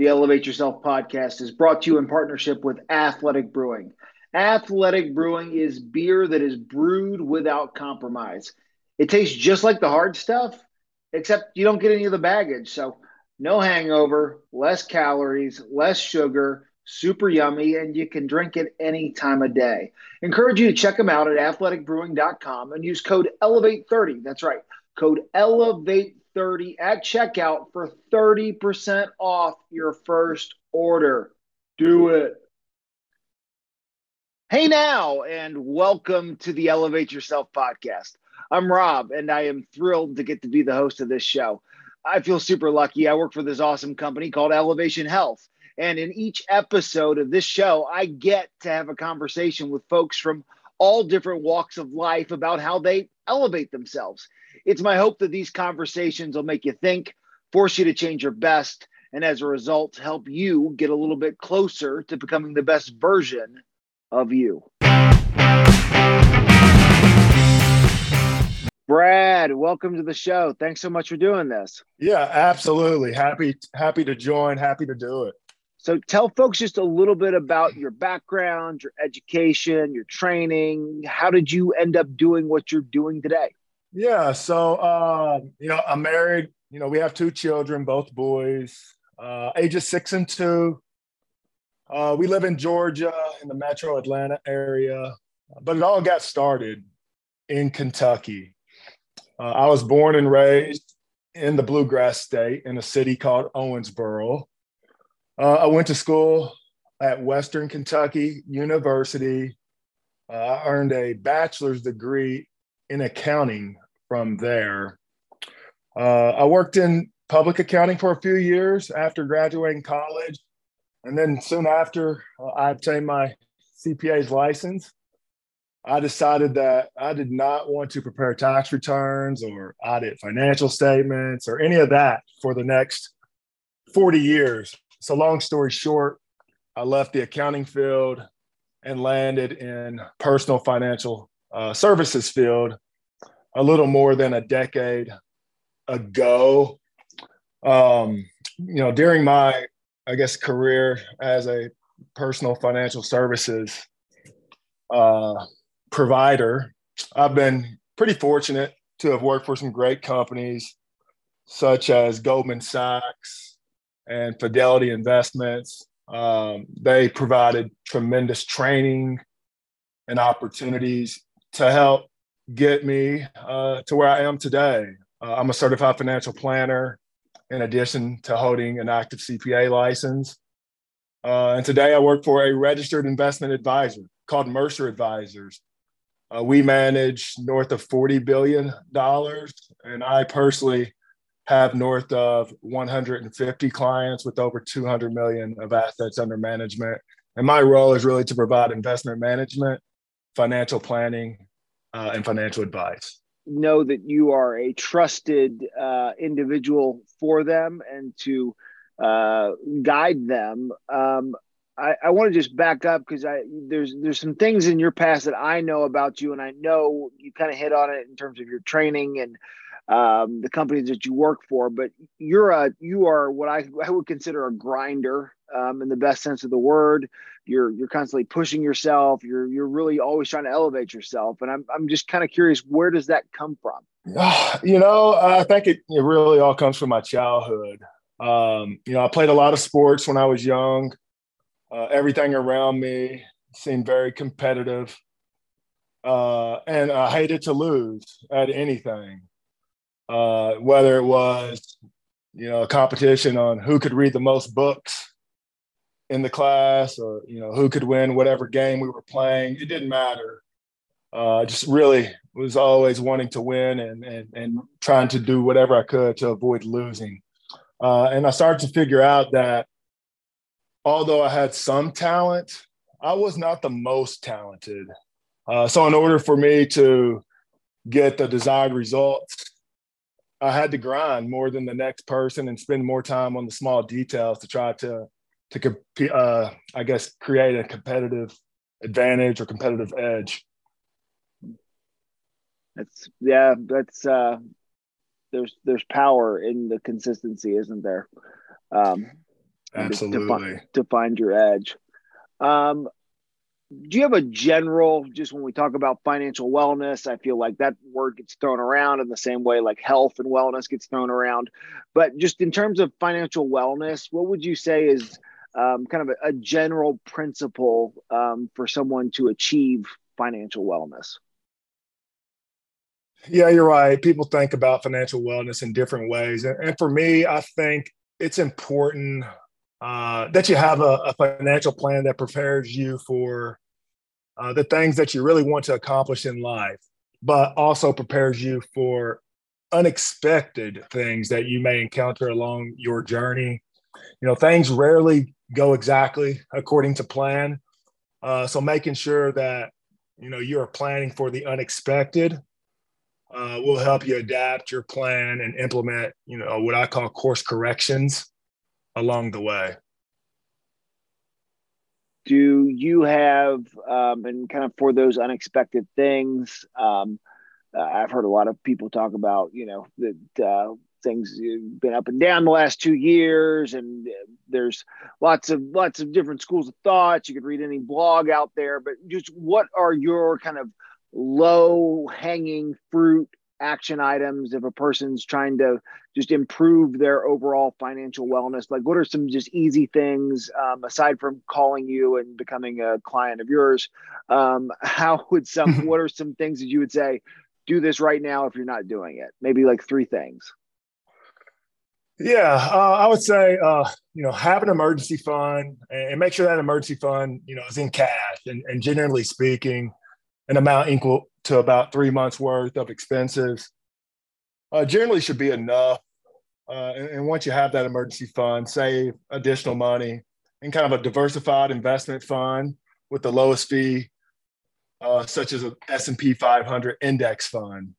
The Elevate Yourself podcast is brought to you in partnership with Athletic Brewing. Athletic Brewing is beer that is brewed without compromise. It tastes just like the hard stuff, except you don't get any of the baggage. So, no hangover, less calories, less sugar, super yummy, and you can drink it any time of day. Encourage you to check them out at athleticbrewing.com and use code ELEVATE30. That's right, code ELEVATE 30 at checkout for 30% off your first order. Do it. Hey now, and welcome to the Elevate Yourself podcast. I'm Rob, and I am thrilled to get to be the host of this show. I feel super lucky. I work for this awesome company called Elevation Health. And in each episode of this show, I get to have a conversation with folks from all different walks of life about how they elevate themselves. It's my hope that these conversations will make you think, force you to change your best, and as a result, help you get a little bit closer to becoming the best version of you. Brad, welcome to the show. Thanks so much for doing this. Yeah, absolutely. Happy happy to join, happy to do it. So tell folks just a little bit about your background, your education, your training. How did you end up doing what you're doing today? Yeah. So, uh, you know, I'm married. You know, we have two children, both boys, uh, ages six and two. Uh, we live in Georgia in the metro Atlanta area, but it all got started in Kentucky. Uh, I was born and raised in the bluegrass state in a city called Owensboro. Uh, I went to school at Western Kentucky University. Uh, I earned a bachelor's degree in accounting from there. Uh, I worked in public accounting for a few years after graduating college. And then soon after, uh, I obtained my CPA's license. I decided that I did not want to prepare tax returns or audit financial statements or any of that for the next 40 years. So, long story short, I left the accounting field and landed in personal financial uh, services field a little more than a decade ago. Um, you know, during my, I guess, career as a personal financial services uh, provider, I've been pretty fortunate to have worked for some great companies such as Goldman Sachs and Fidelity Investments. Um, they provided tremendous training and opportunities to help get me uh, to where I am today. Uh, I'm a certified financial planner in addition to holding an active CPA license. Uh, and today I work for a registered investment advisor called Mercer Advisors. Uh, we manage north of $40 billion, and I personally have north of 150 clients with over 200 million of assets under management. And my role is really to provide investment management, financial planning, uh, and financial advice. Know that you are a trusted uh, individual for them and to uh, guide them. Um, I, I want to just back up because I there's there's some things in your past that I know about you, and I know you kind of hit on it in terms of your training and um, the companies that you work for. But you're a you are what I, I would consider a grinder um, in the best sense of the word. You're you're constantly pushing yourself. You're you're really always trying to elevate yourself. And I'm I'm just kind of curious, where does that come from? You know, I think it, it really all comes from my childhood. Um, you know, I played a lot of sports when I was young. Uh, everything around me seemed very competitive, uh, and I hated to lose at anything. Uh, whether it was, you know, a competition on who could read the most books in the class or you know who could win whatever game we were playing. It didn't matter. Uh, just really was always wanting to win and, and and trying to do whatever i could to avoid losing. Uh, and i started to figure out that although i had some talent i was not the most talented. Uh, so in order for me to get the desired results i had to grind more than the next person and spend more time on the small details to try to to compete, uh, I guess, create a competitive advantage or competitive edge. That's yeah, that's uh, there's there's power in the consistency, isn't there? Um, Absolutely. To, to, find your edge. Um, do you have a general, just when we talk about financial wellness, I feel like that word gets thrown around in the same way like health and wellness gets thrown around. But just in terms of financial wellness, what would you say is um, kind of a, a general principle um, for someone to achieve financial wellness? Yeah, you're right. People think about financial wellness in different ways. And, and for me, I think it's important uh, that you have a, a, financial plan that prepares you for uh, the things that you really want to accomplish in life, but also prepares you for unexpected things that you may encounter along your journey. You know, things rarely go exactly according to plan. Uh, so making sure that you know you're planning for the unexpected uh, will help you adapt your plan and implement you know what I call course corrections along the way. Do you have, um, and kind of for those unexpected things, um, uh, I've heard a lot of people talk about, you know, that uh, things have been up and down the last two years, and there's lots of lots of different schools of thoughts. You could read any blog out there, but just what are your kind of low hanging fruit action items if a person's trying to just improve their overall financial wellness? Like what are some just easy things um, aside from calling you and becoming a client of yours um, how would some what are some things that you would say do this right now if you're not doing it maybe like three things yeah uh, i would say uh, you know have an emergency fund and make sure that emergency fund you know is in cash and, and generally speaking an amount equal to about three months worth of expenses. Uh, generally should be enough. Uh, and, and, once you have that emergency fund, save additional money in kind of a diversified investment fund with the lowest fee, uh, such as an S&P 500 index fund.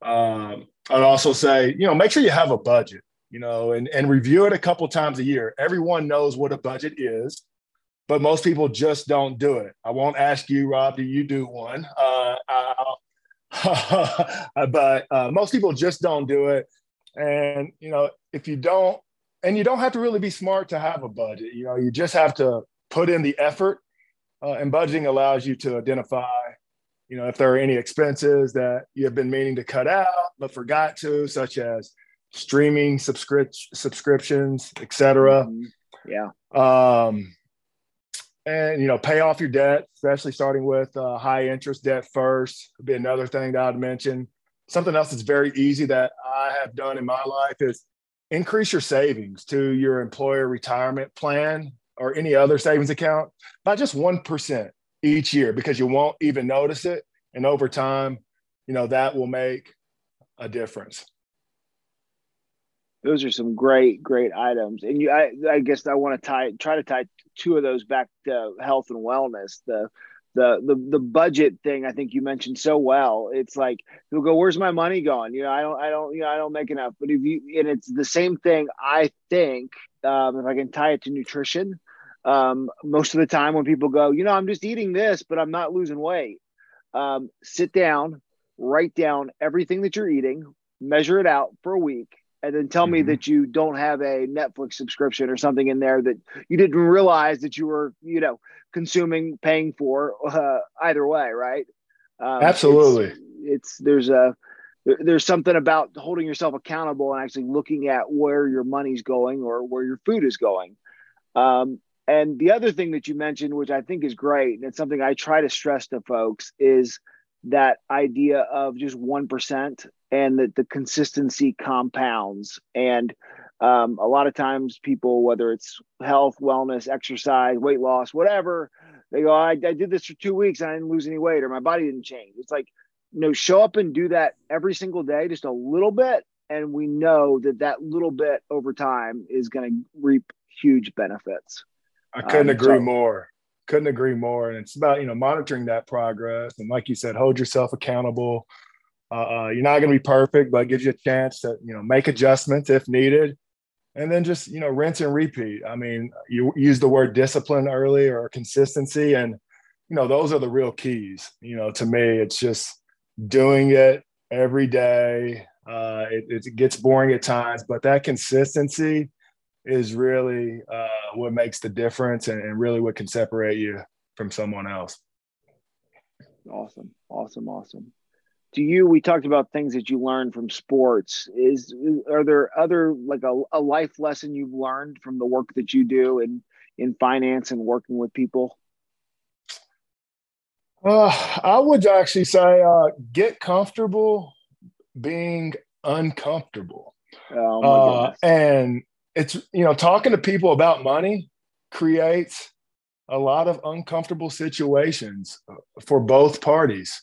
Um, I'd also say, you know, make sure you have a budget, you know, and, and review it a couple times a year. Everyone knows what a budget is but most people just don't do it. I won't ask you, Rob, do you do one? Uh, but uh, most people just don't do it. And, you know, if you don't, and you don't have to really be smart to have a budget, you know, you just have to put in the effort. Uh, and budgeting allows you to identify, you know, if there are any expenses that you have been meaning to cut out but forgot to, such as streaming subscript subscriptions, etc. Mm-hmm. Yeah. Um, and you know pay off your debt especially starting with uh, high interest debt first would be another thing that i'd mention something else that's very easy that i have done in my life is increase your savings to your employer retirement plan or any other savings account by just 1% each year because you won't even notice it and over time you know that will make a difference those are some great great items. And you i, I guess i want to tie try to tie two of those back to health and wellness. The the the the budget thing i think you mentioned so well. It's like people go where's my money going? You know i don't i don't you know i don't make enough. But if you and it's the same thing i think um, if i can tie it to nutrition um, most of the time when people go you know i'm just eating this but i'm not losing weight um, sit down write down everything that you're eating measure it out for a week and then tell mm-hmm. me that you don't have a Netflix subscription or something in there that you didn't realize that you were, you know, consuming, paying for uh, either way, right? Um, Absolutely. It's, it's, there's a there's something about holding yourself accountable and actually looking at where your money's going or where your food is going. Um, and the other thing that you mentioned, which I think is great, and it's something I try to stress to folks, is that idea of just 1% and that the consistency compounds. And um, a lot of times, people, whether it's health, wellness, exercise, weight loss, whatever, they go, I, I did this for two weeks and I didn't lose any weight or my body didn't change. It's like, you know, show up and do that every single day, just a little bit. And we know that that little bit over time is going to reap huge benefits. I couldn't um, agree so, more couldn't agree more. And it's about, you know, monitoring that progress. And like you said, hold yourself accountable. Uh, you're not going to be perfect, but it gives you a chance to, you know, make adjustments if needed. And then just, you know, rinse and repeat. I mean, you use the word discipline earlier or consistency. And, you know, those are the real keys. You know, to me, it's just doing it every day. Uh, it, it gets boring at times, but that consistency is really uh, what makes the difference and, and really what can separate you from someone else. Awesome, awesome, awesome. Do you? We talked about things that you learned from sports. Is are there other like a, a life lesson you've learned from the work that you do in in finance and working with people? Uh, I would actually say uh, get comfortable being uncomfortable. Oh uh, and it's you know talking to people about money creates a lot of uncomfortable situations uh, for both parties.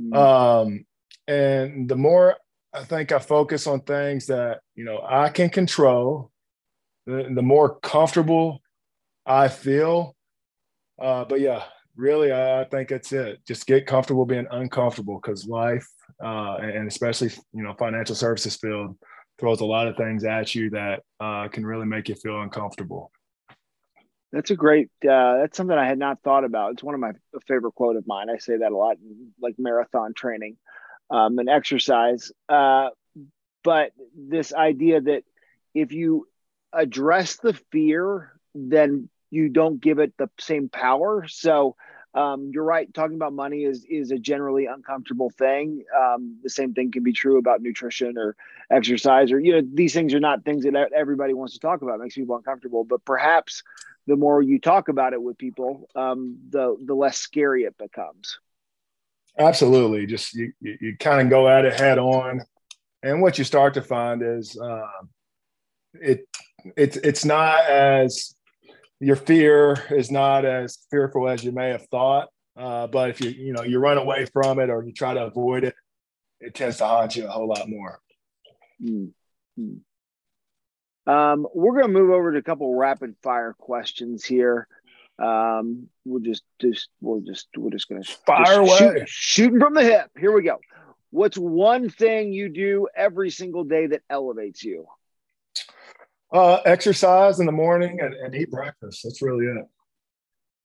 Mm. Um, and the more I think I focus on things that you know I can control, the, the more comfortable I feel. Uh, but yeah, really, I think that's it. Just get comfortable being uncomfortable because life, uh, and especially you know financial services field, throws a lot of things at you that uh, can really make you feel uncomfortable. That's a great. Uh, that's something I had not thought about. It's one of my favorite quote of mine. I say that a lot, in, like marathon training, um, and exercise. Uh, but this idea that if you address the fear, then you don't give it the same power. So um, you're right. Talking about money is is a generally uncomfortable thing. Um, the same thing can be true about nutrition or exercise, or you know, these things are not things that everybody wants to talk about. It makes people uncomfortable, but perhaps the more you talk about it with people, um, the the less scary it becomes. Absolutely, just you you, you kind of go at it head on, and what you start to find is uh, it it's it's not as your fear is not as fearful as you may have thought. Uh, but if you you know you run away from it or you try to avoid it, it tends to haunt you a whole lot more. Mm-hmm. Um, we're going to move over to a couple rapid fire questions here. Um, we'll just just we'll just we're just going to fire away, shoot, shooting from the hip. Here we go. What's one thing you do every single day that elevates you? Uh, exercise in the morning and, and eat breakfast. That's really it.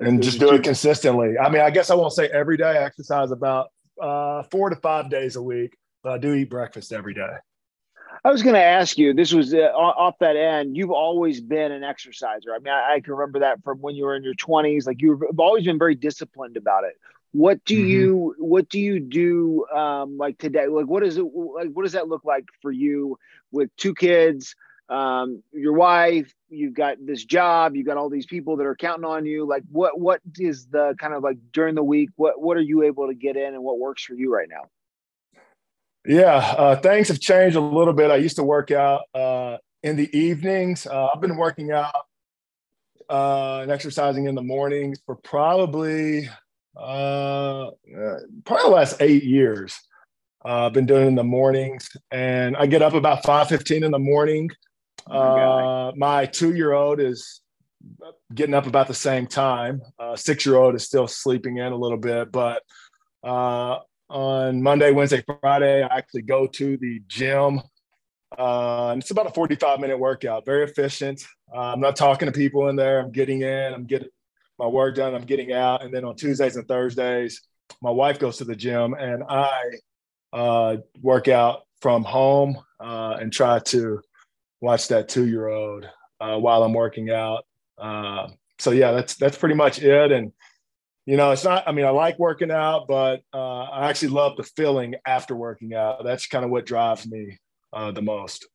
And just do it consistently. I mean, I guess I won't say every day. I exercise about uh, four to five days a week, but I do eat breakfast every day. I was going to ask you. This was uh, off that end. You've always been an exerciser. I mean, I, I, can remember that from when you were in your twenties. Like you've always been very disciplined about it. What do mm-hmm. you What do you do um, like today? Like what is it? Like what does that look like for you with two kids? um, your wife, you've got this job, you've got all these people that are counting on you. Like, what what is the kind of like during the week? What what are you able to get in, and what works for you right now? Yeah, uh, things have changed a little bit. I used to work out uh, in the evenings. Uh, I've been working out uh, and exercising in the mornings for probably uh, uh, probably the last eight years. I've been doing it in the mornings, and I get up about five fifteen in the morning. Oh uh, my two year old is getting up about the same time. Uh, Six year old is still sleeping in a little bit, but uh, on Monday, Wednesday, Friday, I actually go to the gym. Uh, and it's about a 45 minute workout, very efficient. Uh, I'm not talking to people in there. I'm getting in, I'm getting my work done, I'm getting out. And then on Tuesdays and Thursdays, my wife goes to the gym and I uh, work out from home uh, and try to watch that two year old uh, while I'm working out. Uh, so yeah, that's that's pretty much it. And you know, it's not. I mean, I like working out, but uh, I actually love the feeling after working out. That's kind of what drives me uh, the most.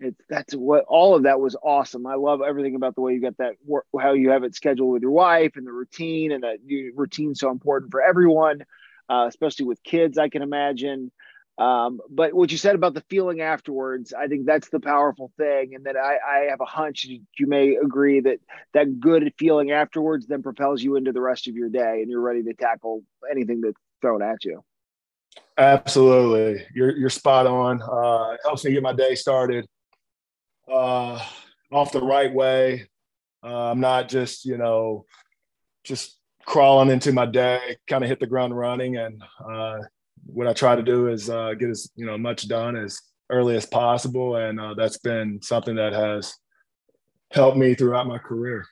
It's that's what all of that was awesome. I love everything about the way you got that how you have it scheduled with your wife and the routine, and that routine so important for everyone, uh, especially with kids. I can imagine. Um, but what you said about the feeling afterwards, I think that's the powerful thing. And that I, I have a hunch you, may agree that that good feeling afterwards then propels you into the rest of your day and you're ready to tackle anything that's thrown at you. Absolutely. You're, you're spot on. Uh, helps me get my day started uh, off the right way. Uh, I'm not just, you know, just crawling into my day, kind of hit the ground running and, uh, what I try to do is uh, get as you know much done as early as possible, and uh, that's been something that has helped me throughout my career.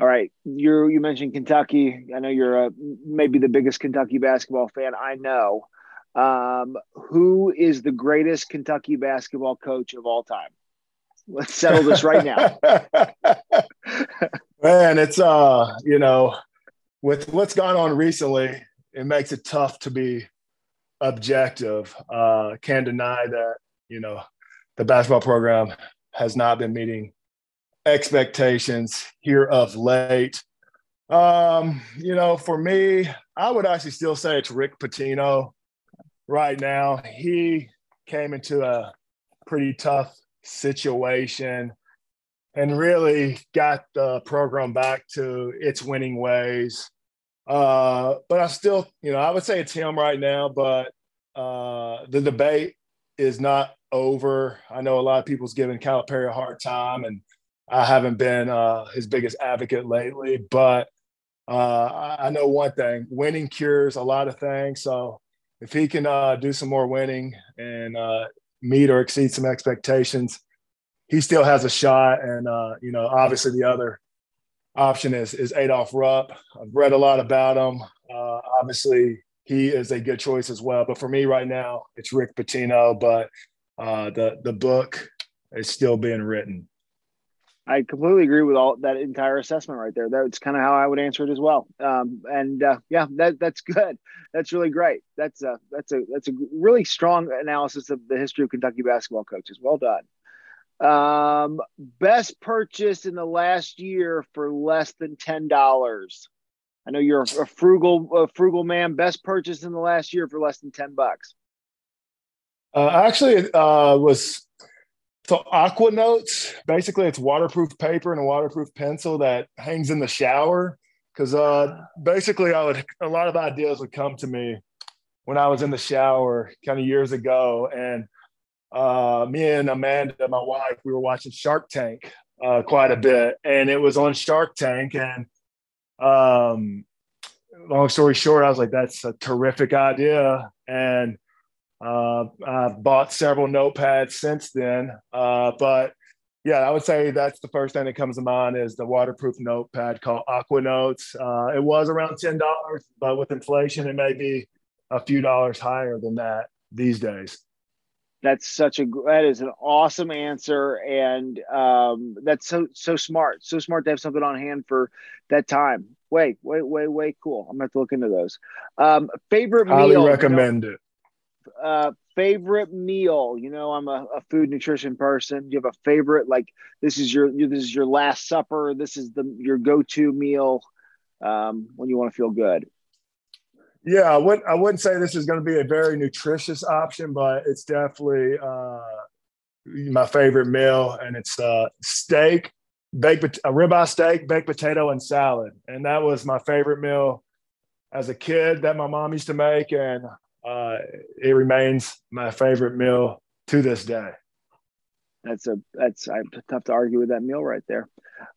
All right, you you mentioned Kentucky. I know you're a, maybe the biggest Kentucky basketball fan I know. Um, who is the greatest Kentucky basketball coach of all time? Let's settle this right now. Man, it's uh, you know, with what's gone on recently, it makes it tough to be objective. Uh, can't deny that, you know, the basketball program has not been meeting expectations here of late. Um, you know, for me, I would actually still say it's Rick Pitino right now. He came into a pretty tough situation and really got the program back to its winning ways. Uh, but I still, you know, I would say it's him right now, but uh, the debate is not over. I know a lot of people's giving Calipari a hard time, and I haven't been uh, his biggest advocate lately, but uh, I know one thing: winning cures a lot of things. So if he can uh, do some more winning and uh, meet or exceed some expectations, he still has a shot. And uh, you know, obviously, the other option is is Adolph Rupp. I've read a lot about him. Uh, obviously, he is a good choice as well. But for me right now, it's Rick Pitino. But uh, the the book is still being written. I completely agree with all that entire assessment right there. That's kind of how I would answer it as well. Um, and uh, yeah, that that's good. That's really great. That's a that's a that's a really strong analysis of the history of Kentucky basketball coaches. Well done. Um, best purchase in the last year for less than ten dollars. I know you're a frugal a frugal man. Best purchase in the last year for less than ten bucks. Uh, actually, uh, was so Aqua Notes, basically it's waterproof paper and a waterproof pencil that hangs in the shower. Cause uh, basically I would a lot of ideas would come to me when I was in the shower kind of years ago. And uh, me and Amanda, my wife, we were watching Shark Tank uh, quite a bit. And it was on Shark Tank. And um, long story short, I was like, that's a terrific idea. And uh, I've bought several notepads since then, uh, but yeah, I would say that's the first thing that comes to mind is the waterproof notepad called Aqua Notes. Uh, it was around ten dollars, but with inflation, it may be a few dollars higher than that these days. That's such a that is an awesome answer, and um, that's so so smart, so smart to have something on hand for that time. Way, way, way, way cool. I'm gonna have to look into those. Um, favorite Highly meal. recommend you know, it uh, favorite meal? You know, I'm a, a, food nutrition person. Do you have a favorite? Like this is your this is your last supper. This is the your go to meal um, when you want to feel good. Yeah, I wouldn't I wouldn't say this is going to be a very nutritious option, but it's definitely uh, my favorite meal, and it's uh, steak, baked a ribeye steak, baked potato, and salad. And that was my favorite meal as a kid that my mom used to make, and uh, it remains my favorite meal to this day. That's a that's I'm tough to argue with that meal right there.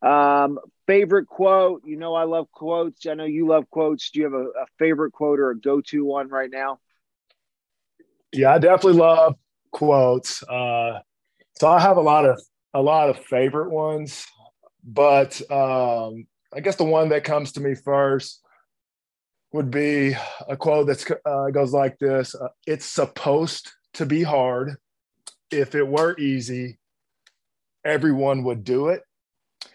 Um, favorite quote? You know I love quotes. I know you love quotes. Do you have a, a favorite quote or a go-to one right now? Yeah, I definitely love quotes. Uh, so I have a lot of a lot of favorite ones, but um, I guess the one that comes to me first would be a quote that uh, goes like this uh, It's supposed to be hard. If it were easy, everyone would do it.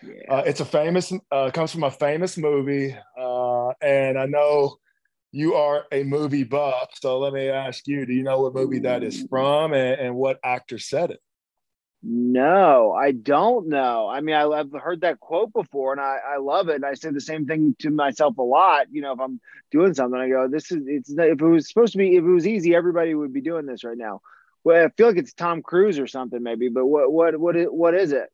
Yeah. Uh, it's a famous, uh, comes from a famous movie. Uh, and I know you are a movie buff. So let me ask you do you know what movie that is from and, and what actor said it? No, I don't know. I mean, I, have heard that quote before, and I, I love it. And I say the same thing to myself a lot. You know, if I'm doing something, I go, "This is it's." If it was supposed to be, if it was easy, everybody would be doing this right now. Well, I feel like it's Tom Cruise or something, maybe. But what what what what is it?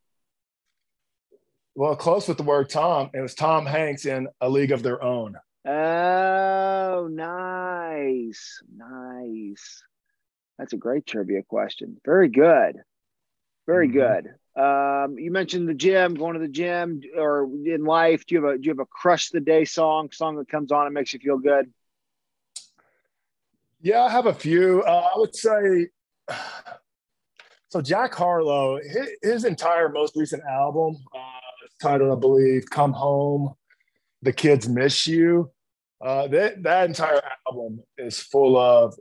Well, close with the word Tom. It was Tom Hanks in A League of Their Own. Oh, nice, nice. That's a great trivia question. Very good. Very mm-hmm. good. Um, you mentioned the gym, going to the gym, or in life. Do you have a do you have a crush the day song, song that comes on and makes you feel good? Yeah, I have a few. Uh, I would say so. Jack Harlow, his, his entire most recent album, uh, titled I believe "Come Home," the kids miss you. Uh, that that entire album is full of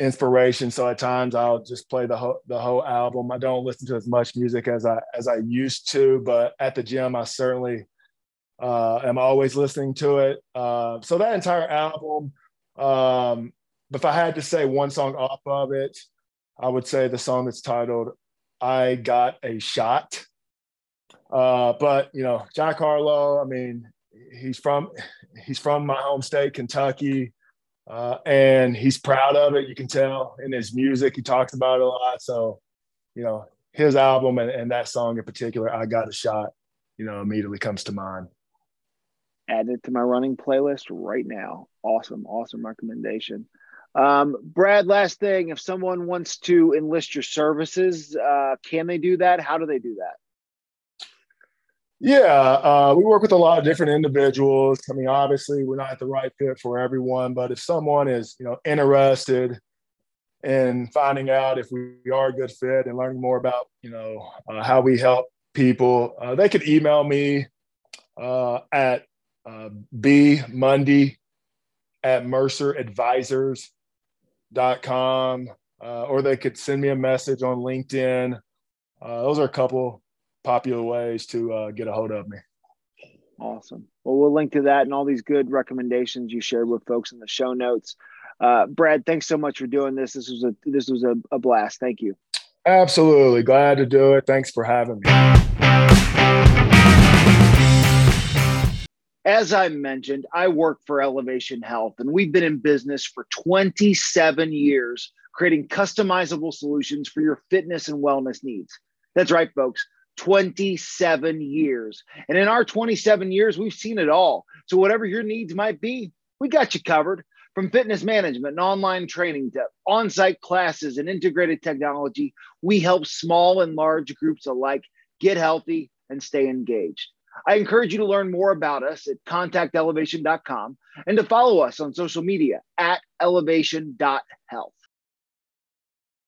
inspiration. So at times I'll just play the whole the whole album. I don't listen to as much music as I as I used to, but at the gym I certainly uh, am always listening to it. Uh, so that entire album, um, if I had to say one song off of it, I would say the song that's titled "I Got a Shot." Uh, but you know, Jack Harlow. I mean, he's from he's from my home state, Kentucky. Uh, and he's proud of it. You can tell in his music, he talks about it a lot. So, you know, his album and, and that song in particular, I Got a Shot, you know, immediately comes to mind. Add it to my running playlist right now. Awesome, awesome recommendation. Um, Brad, last thing, if someone wants to enlist your services, uh, can they do that? How do they do that? Yeah, uh, we work with a lot of different individuals. I mean, obviously, we're not the right fit for everyone, but if someone is, you know, interested in finding out if we are a good fit and learning more about, you know, uh, how we help people, uh, they could email me uh, at uh, b Mundy at merceradvisors.com, uh, or they could send me a message on LinkedIn. Uh, those are a couple popular ways to uh, get a hold of me. Awesome. Well, we'll link to that and all these good recommendations you shared with folks in the show notes. Uh, Brad, thanks so much for doing this. This was a this was a, a blast. Thank you. Absolutely glad to do it. Thanks for having me. As I mentioned, I work for Elevation Health, and we've been in business for 27 years, creating customizable solutions for your fitness and wellness needs. That's right, folks. 27 years. And in our 27 years, we've seen it all. So, whatever your needs might be, we got you covered. From fitness management and online training to on site classes and integrated technology, we help small and large groups alike get healthy and stay engaged. I encourage you to learn more about us at contactelevation.com and to follow us on social media at elevation.health.